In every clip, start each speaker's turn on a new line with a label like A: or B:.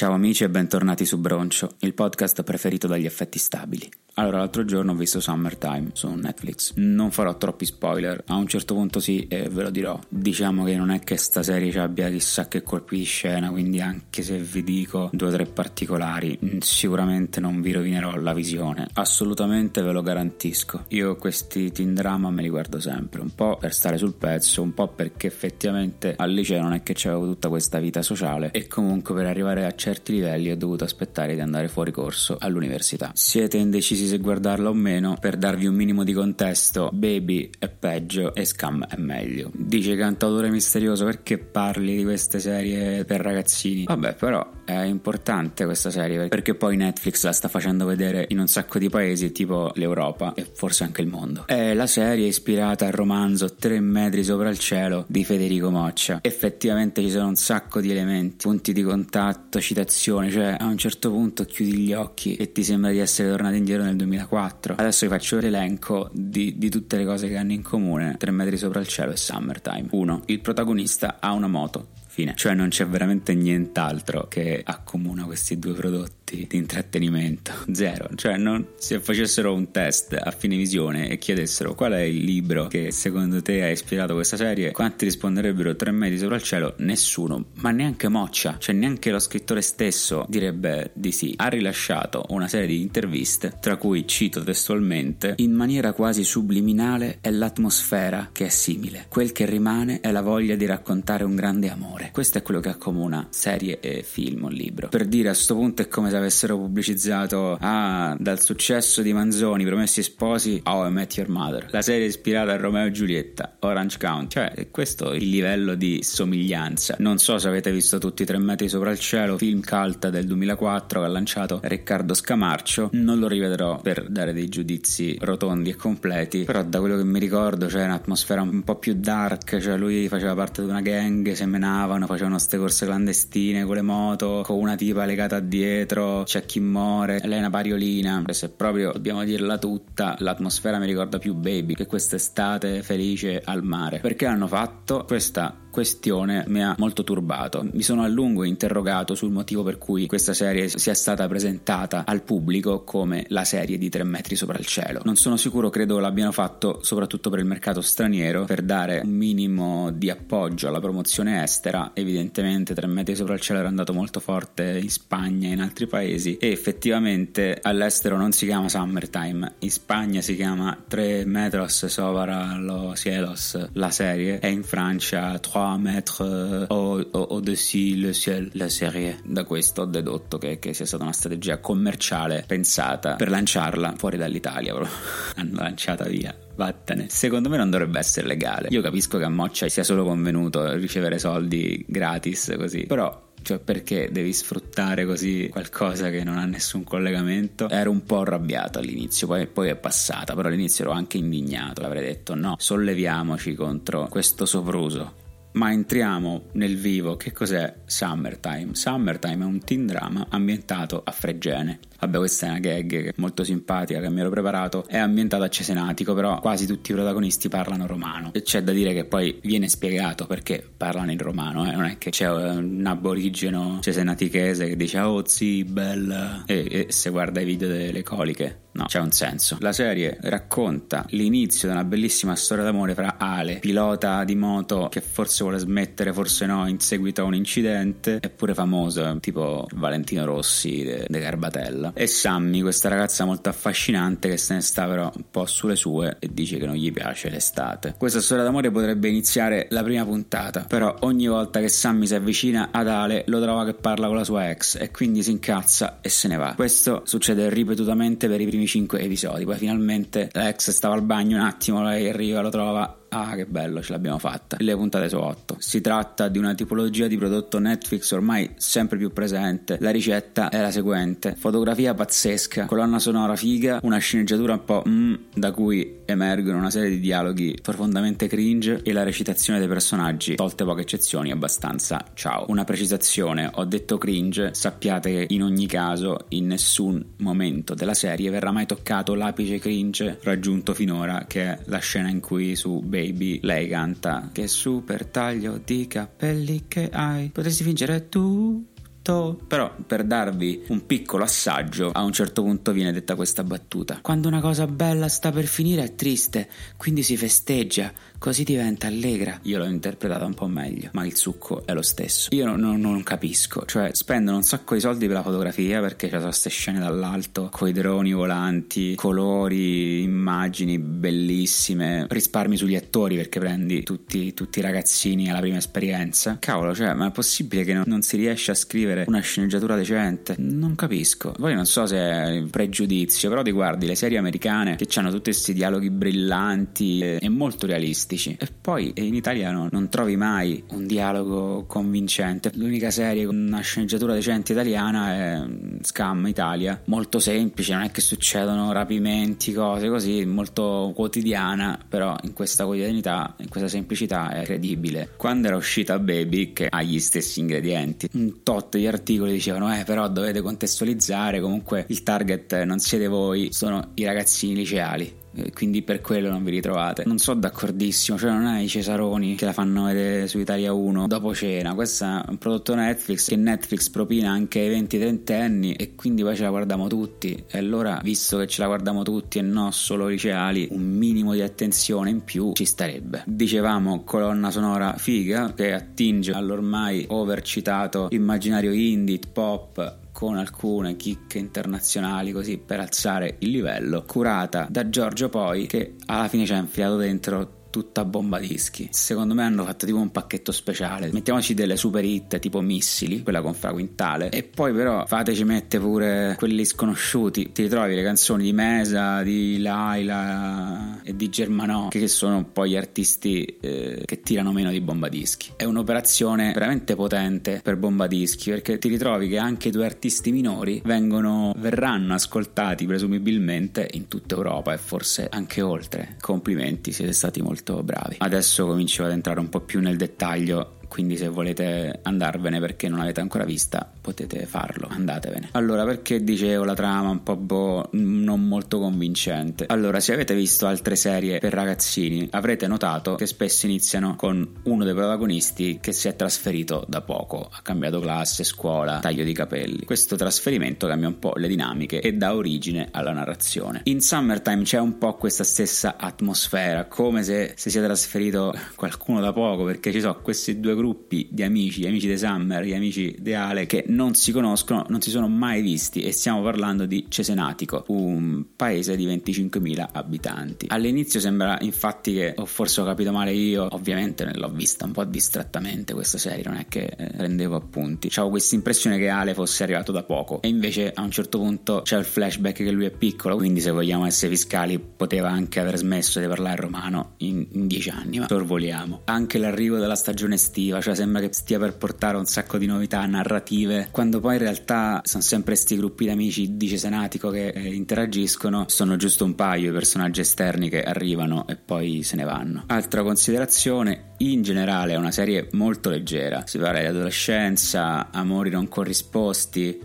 A: Ciao amici e bentornati su Broncio, il podcast preferito dagli effetti stabili. Allora, l'altro giorno ho visto Summertime su Netflix. Non farò troppi spoiler, a un certo punto sì, e ve lo dirò. Diciamo che non è che sta serie ci abbia chissà che colpi di scena, quindi anche se vi dico due o tre particolari, mm, sicuramente non vi rovinerò la visione. Assolutamente ve lo garantisco. Io questi teen drama me li guardo sempre, un po' per stare sul pezzo, un po' perché effettivamente al liceo non è che c'avevo tutta questa vita sociale e comunque per arrivare a certi livelli ho dovuto aspettare di andare fuori corso all'università. Siete indecisi se guardarla o meno, per darvi un minimo di contesto, Baby è peggio e Scam è meglio. Dice cantautore misterioso perché parli di queste serie per ragazzini? Vabbè, però è importante questa serie perché poi Netflix la sta facendo vedere in un sacco di paesi tipo l'Europa e forse anche il mondo. È la serie ispirata al romanzo Tre metri sopra il cielo di Federico Moccia. Effettivamente ci sono un sacco di elementi, punti di contatto, citazioni, cioè a un certo punto chiudi gli occhi e ti sembra di essere tornato indietro nel 2004. Adesso vi faccio l'elenco di, di tutte le cose che hanno in comune Tre metri sopra il cielo e Summertime. 1. Il protagonista ha una moto fine. Cioè non c'è veramente nient'altro che accomuna questi due prodotti di intrattenimento. Zero. Cioè non, se facessero un test a fine visione e chiedessero qual è il libro che secondo te ha ispirato questa serie, quanti risponderebbero tre metri sopra il cielo? Nessuno. Ma neanche Moccia. Cioè neanche lo scrittore stesso direbbe di sì. Ha rilasciato una serie di interviste, tra cui cito testualmente, in maniera quasi subliminale è l'atmosfera che è simile. Quel che rimane è la voglia di raccontare un grande amore. Questo è quello che accomuna serie e film o libro. Per dire a sto punto è come se avessero pubblicizzato ah, dal successo di Manzoni, Promessi Sposi, oh, I Met Your Mother. La serie ispirata a Romeo e Giulietta, Orange County. Cioè, è questo il livello di somiglianza. Non so se avete visto tutti i tre metri sopra il cielo, film cult del 2004 che ha lanciato Riccardo Scamarcio. Non lo rivedrò per dare dei giudizi rotondi e completi, però da quello che mi ricordo c'è un'atmosfera un po' più dark, cioè lui faceva parte di una gang, semenavano facevano, queste corse clandestine con le moto, con una tipa legata dietro, c'è chi muore, una pariolina. Se proprio dobbiamo dirla tutta, l'atmosfera mi ricorda più Baby che quest'estate felice al mare. Perché hanno fatto questa questione mi ha molto turbato. Mi sono a lungo interrogato sul motivo per cui questa serie sia stata presentata al pubblico come la serie di tre metri sopra il cielo. Non sono sicuro, credo l'abbiano fatto soprattutto per il mercato straniero, per dare un minimo di appoggio alla promozione estera. Evidentemente tre metri sopra il cielo era andato molto forte in Spagna e in altri paesi e effettivamente all'estero non si chiama Summertime, in Spagna si chiama Tre metros sopra lo cielos la serie e in Francia 3 3 metri euh, au-dessus le ciel la serie. Da questo ho dedotto che, che, sia stata una strategia commerciale pensata per lanciarla fuori dall'Italia. Però. Hanno lanciata via. Vattene. Secondo me non dovrebbe essere legale. Io capisco che a Moccia sia solo convenuto ricevere soldi gratis così, però cioè perché devi sfruttare così qualcosa che non ha nessun collegamento? Ero un po' arrabbiato all'inizio, poi, poi, è passata, però all'inizio ero anche indignato, avrei detto no, solleviamoci contro questo sopruso. Ma entriamo nel vivo. Che cos'è Summertime? Summertime è un teen drama ambientato a Fregene. Vabbè, questa è una gag molto simpatica che mi ero preparato. È ambientato a Cesenatico, però quasi tutti i protagonisti parlano romano. E c'è da dire che poi viene spiegato perché parlano in romano, eh? non è che c'è un aborigeno cesenatichese che dice oh sì, bella, e, e se guarda i video delle coliche No, c'è un senso. La serie racconta l'inizio di una bellissima storia d'amore fra Ale, pilota di moto che forse vuole smettere, forse no, in seguito a un incidente, eppure famoso, tipo Valentino Rossi de, Garbatella, e Sammy, questa ragazza molto affascinante che se ne sta però un po' sulle sue e dice che non gli piace l'estate. Questa storia d'amore potrebbe iniziare la prima puntata, però ogni volta che Sammy si avvicina ad Ale lo trova che parla con la sua ex e quindi si incazza e se ne va. Questo succede ripetutamente per i primi 5 episodi. Poi finalmente l'ex stava al bagno un attimo, lei arriva, lo trova Ah, che bello, ce l'abbiamo fatta. Le puntate su 8. Si tratta di una tipologia di prodotto Netflix ormai sempre più presente. La ricetta è la seguente: fotografia pazzesca, colonna sonora figa, una sceneggiatura un po' mm, da cui emergono una serie di dialoghi profondamente cringe e la recitazione dei personaggi, tolte poche eccezioni, abbastanza ciao. Una precisazione, ho detto cringe, sappiate che in ogni caso, in nessun momento della serie verrà mai toccato l'apice cringe raggiunto finora, che è la scena in cui su Baby, lei canta Che super taglio di capelli che hai Potresti tutto fatto? Però per darvi un piccolo assaggio, a un certo punto viene detta questa battuta. Quando una cosa bella sta per finire è triste, quindi si festeggia, così diventa allegra. Io l'ho interpretata un po' meglio, ma il succo è lo stesso. Io non, non, non capisco, cioè spendono un sacco di soldi per la fotografia perché ci sono queste scene dall'alto, coi droni volanti, colori, immagini bellissime, risparmi sugli attori perché prendi tutti, tutti i ragazzini alla prima esperienza. Cavolo, cioè, ma è possibile che non, non si riesce a scrivere una sceneggiatura decente? Non capisco. Poi non so se è pregiudizio, però ti guardi le serie americane che hanno tutti questi dialoghi brillanti e, e molto realistici realistici. E poi in Italia no, non trovi mai un dialogo convincente. L'unica serie con una sceneggiatura decente italiana è Scam Italia, molto semplice, non è che succedono rapimenti, cose così, molto quotidiana, però in questa quotidianità, in questa semplicità è credibile. Quando era uscita Baby, che ha gli stessi ingredienti, un tot di articoli dicevano, eh però dovete contestualizzare, comunque il target non siete voi, sono i ragazzini liceali quindi per quello non vi ritrovate. Non sono d'accordissimo, cioè non è i Cesaroni che la fanno vedere su Italia 1 dopo cena, questo è un prodotto Netflix che Netflix propina anche ai 20-30 anni e quindi poi ce la guardiamo tutti e allora visto che ce la guardiamo tutti e non solo liceali, un minimo di attenzione in più ci starebbe. Dicevamo colonna sonora figa che attinge all'ormai overcitato immaginario indie, pop con alcune chicche internazionali così per alzare il livello, curata da Giorgio Poi che alla fine ci ha infilato dentro tutta bomba dischi. Secondo me hanno fatto tipo un pacchetto speciale. Mettiamoci delle super hit tipo Missili, quella con Fra Quintale, e poi però fateci mettere pure quelli sconosciuti. Ti ritrovi le canzoni di Mesa, di Laila e di Germanò, che sono un po' gli artisti eh, che tirano meno di bomba dischi. È un'operazione veramente potente per bomba dischi perché ti ritrovi che anche due artisti minori vengono, verranno ascoltati presumibilmente in tutta Europa e forse anche oltre. Complimenti, siete stati molto molto bravi. Adesso comincio ad entrare un po' più nel dettaglio quindi se volete andarvene perché non l'avete ancora vista potete farlo, andatevene. Allora, perché dicevo la trama un po' boh, non molto convincente? Allora, se avete visto altre serie per ragazzini, avrete notato che spesso iniziano con uno dei protagonisti che si è trasferito da poco, ha cambiato classe, scuola, taglio di capelli. Questo trasferimento cambia un po' le dinamiche e dà origine alla narrazione. In Summertime c'è un po' questa stessa atmosfera, come se si sia trasferito qualcuno da poco, perché ci sono questi due gruppi di amici, gli amici di Summer, gli amici di Ale, che non si conoscono, non si sono mai visti e stiamo parlando di Cesenatico, un paese di 25.000 abitanti. All'inizio sembra infatti che, o forse ho capito male io, ovviamente l'ho vista un po' distrattamente questa serie, non è che eh, prendevo appunti. Avevo questa impressione che Ale fosse arrivato da poco e invece a un certo punto c'è il flashback che lui è piccolo, quindi se vogliamo essere fiscali poteva anche aver smesso di parlare romano in, in dieci anni, ma sorvoliamo. Anche l'arrivo della stagione estiva cioè sembra che stia per portare un sacco di novità narrative, quando poi in realtà sono sempre questi gruppi di amici di Cesenatico che eh, interagiscono, sono giusto un paio i personaggi esterni che arrivano e poi se ne vanno. Altra considerazione, in generale è una serie molto leggera, si parla di adolescenza, amori non corrisposti,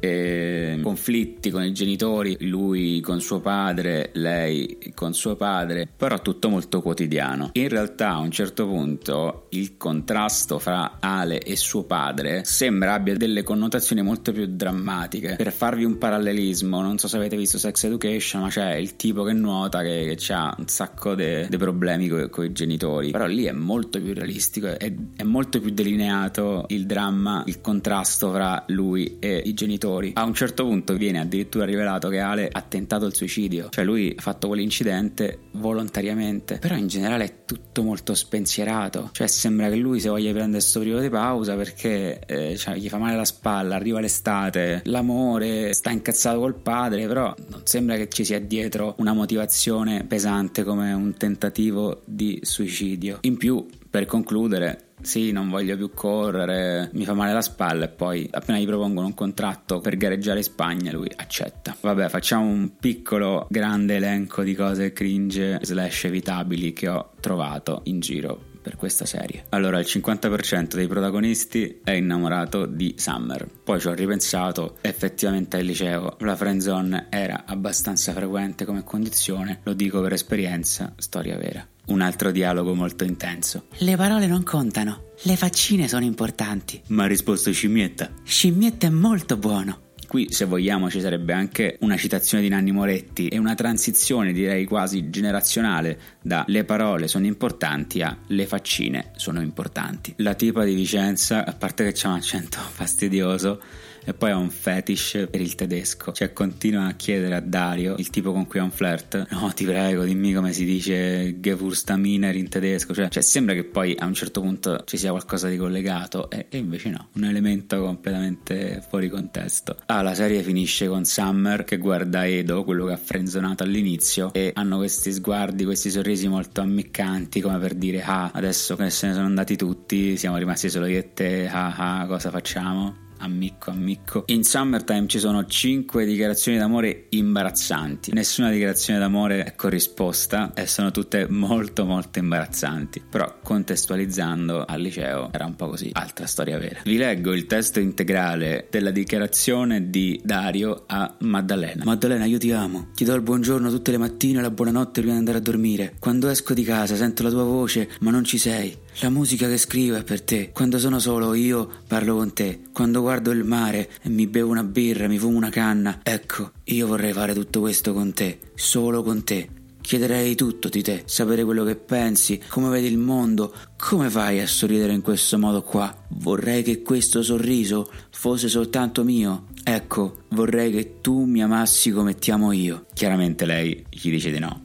A: conflitti con i genitori, lui con suo padre, lei con suo padre, però tutto molto quotidiano. In realtà a un certo punto il contrasto fra Ale e suo padre sembra abbia delle connotazioni molto più drammatiche. Per farvi un parallelismo, non so se avete visto Sex Education, ma c'è il tipo che nuota che, che ha un sacco di problemi con i genitori, però lì è molto più realistico, è, è molto più delineato il dramma, il contrasto fra lui e i genitori. A un certo punto viene addirittura rivelato che Ale ha tentato il suicidio, cioè lui ha fatto quell'incidente volontariamente, però in generale è tutto molto spensierato, cioè sembra che lui si voglia prendere questo periodo di pausa perché eh, cioè, gli fa male la spalla, arriva l'estate, l'amore, sta incazzato col padre, però non sembra che ci sia dietro una motivazione pesante come un tentativo di suicidio. In più, per concludere, sì, non voglio più correre, mi fa male la spalla e poi appena gli propongono un contratto per gareggiare in Spagna lui accetta. Vabbè, facciamo un piccolo grande elenco di cose cringe slash evitabili che ho trovato in giro per questa serie. Allora, il 50% dei protagonisti è innamorato di Summer. Poi ci ho ripensato, effettivamente al liceo la friendzone era abbastanza frequente come condizione, lo dico per esperienza, storia vera. Un altro dialogo molto intenso.
B: Le parole non contano, le faccine sono importanti.
A: Ma ha risposto scimmietta.
B: Scimmietta è molto buono.
A: Qui, se vogliamo, ci sarebbe anche una citazione di Nanni Moretti e una transizione, direi quasi generazionale, da le parole sono importanti a le faccine sono importanti. La tipa di Vicenza, a parte che c'ha un accento fastidioso, e poi ha un fetish per il tedesco, cioè continua a chiedere a Dario, il tipo con cui ha un flirt, no ti prego dimmi come si dice Gewurstaminer in tedesco, cioè, cioè, sembra che poi a un certo punto ci sia qualcosa di collegato e, e invece no, un elemento completamente fuori contesto. Ah, la serie finisce con Summer che guarda Edo, quello che ha frenzonato all'inizio e hanno questi sguardi, questi sorrisi molto ammiccanti come per dire ah adesso che se ne sono andati tutti siamo rimasti solo io e te, ah ah cosa facciamo? Ammicco, ammicco. In Summertime ci sono 5 dichiarazioni d'amore imbarazzanti. Nessuna dichiarazione d'amore è corrisposta e sono tutte molto molto imbarazzanti. Però contestualizzando al liceo era un po' così. Altra storia vera. Vi leggo il testo integrale della dichiarazione di Dario a Maddalena.
B: Maddalena, io ti amo. Ti do il buongiorno tutte le mattine e la buonanotte prima di andare a dormire. Quando esco di casa sento la tua voce, ma non ci sei. La musica che scrivo è per te. Quando sono solo io parlo con te. Quando guardo il mare e mi bevo una birra, mi fumo una canna. Ecco, io vorrei fare tutto questo con te, solo con te. Chiederei tutto di te, sapere quello che pensi, come vedi il mondo, come fai a sorridere in questo modo qua. Vorrei che questo sorriso fosse soltanto mio. Ecco, vorrei che tu mi amassi come ti amo io.
A: Chiaramente lei gli dice di no.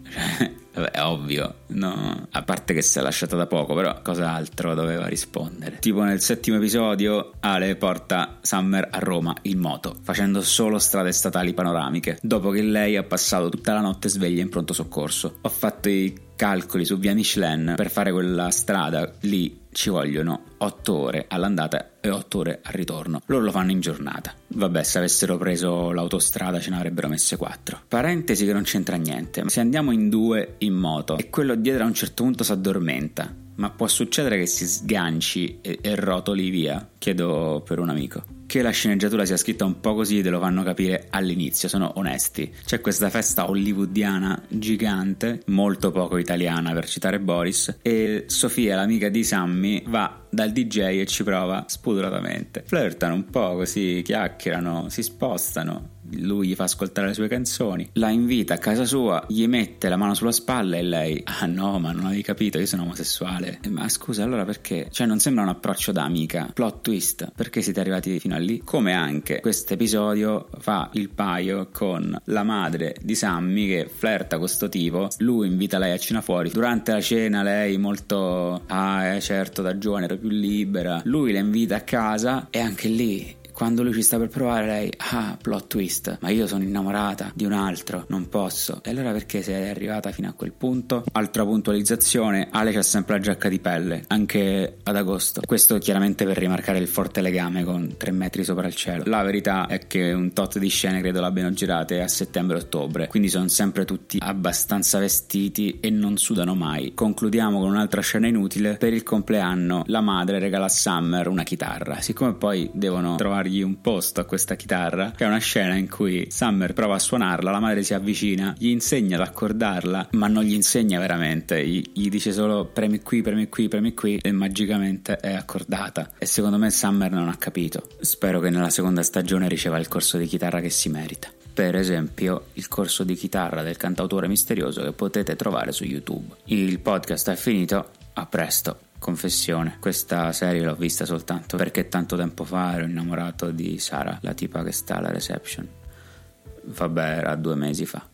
A: Vabbè, ovvio, no? a parte che si è lasciata da poco, però cos'altro doveva rispondere? Tipo nel settimo episodio Ale porta Summer a Roma in moto, facendo solo strade statali panoramiche, dopo che lei ha passato tutta la notte sveglia in pronto soccorso. Ho fatto i calcoli su via Michelin per fare quella strada lì ci vogliono 8 ore all'andata e 8 ore al ritorno. Loro lo fanno in giornata. Vabbè, se avessero preso l'autostrada ce ne avrebbero messe 4. Parentesi che non c'entra niente. Se andiamo in due in moto e quello dietro a un certo punto si addormenta, ma può succedere che si sganci e, e rotoli via? Chiedo per un amico che la sceneggiatura sia scritta un po' così te lo fanno capire all'inizio, sono onesti. C'è questa festa hollywoodiana gigante, molto poco italiana per citare Boris, e Sofia, l'amica di Sammy, va dal DJ e ci prova spudoratamente. Flirtano un po' così, chiacchierano, si spostano lui gli fa ascoltare le sue canzoni, la invita a casa sua, gli mette la mano sulla spalla e lei, ah no, ma non avevi capito, io sono omosessuale. Ma scusa, allora perché? Cioè non sembra un approccio da amica, plot twist, perché siete arrivati fino a lì? Come anche questo episodio fa il paio con la madre di Sammy che flirta con questo tipo, lui invita lei a cena fuori, durante la cena lei molto, ah eh, certo da giovane ero più libera, lui la invita a casa e anche lì quando lui ci sta per provare, lei, ah, plot twist, ma io sono innamorata di un altro, non posso. E allora perché sei arrivata fino a quel punto? Altra puntualizzazione, Ale c'ha sempre la giacca di pelle, anche ad agosto. Questo chiaramente per rimarcare il forte legame con tre metri sopra il cielo. La verità è che un tot di scene credo l'abbiano girate a settembre-ottobre, quindi sono sempre tutti abbastanza vestiti e non sudano mai. Concludiamo con un'altra scena inutile. Per il compleanno la madre regala a Summer una chitarra. Siccome poi devono trovare dargli un posto a questa chitarra, che è una scena in cui Summer prova a suonarla, la madre si avvicina, gli insegna ad accordarla, ma non gli insegna veramente, gli, gli dice solo premi qui, premi qui, premi qui e magicamente è accordata. E secondo me Summer non ha capito. Spero che nella seconda stagione riceva il corso di chitarra che si merita. Per esempio, il corso di chitarra del cantautore misterioso che potete trovare su YouTube. Il podcast è finito, a presto. Confessione, questa serie l'ho vista soltanto perché tanto tempo fa ero innamorato di Sara, la tipa che sta alla reception. Vabbè, era due mesi fa.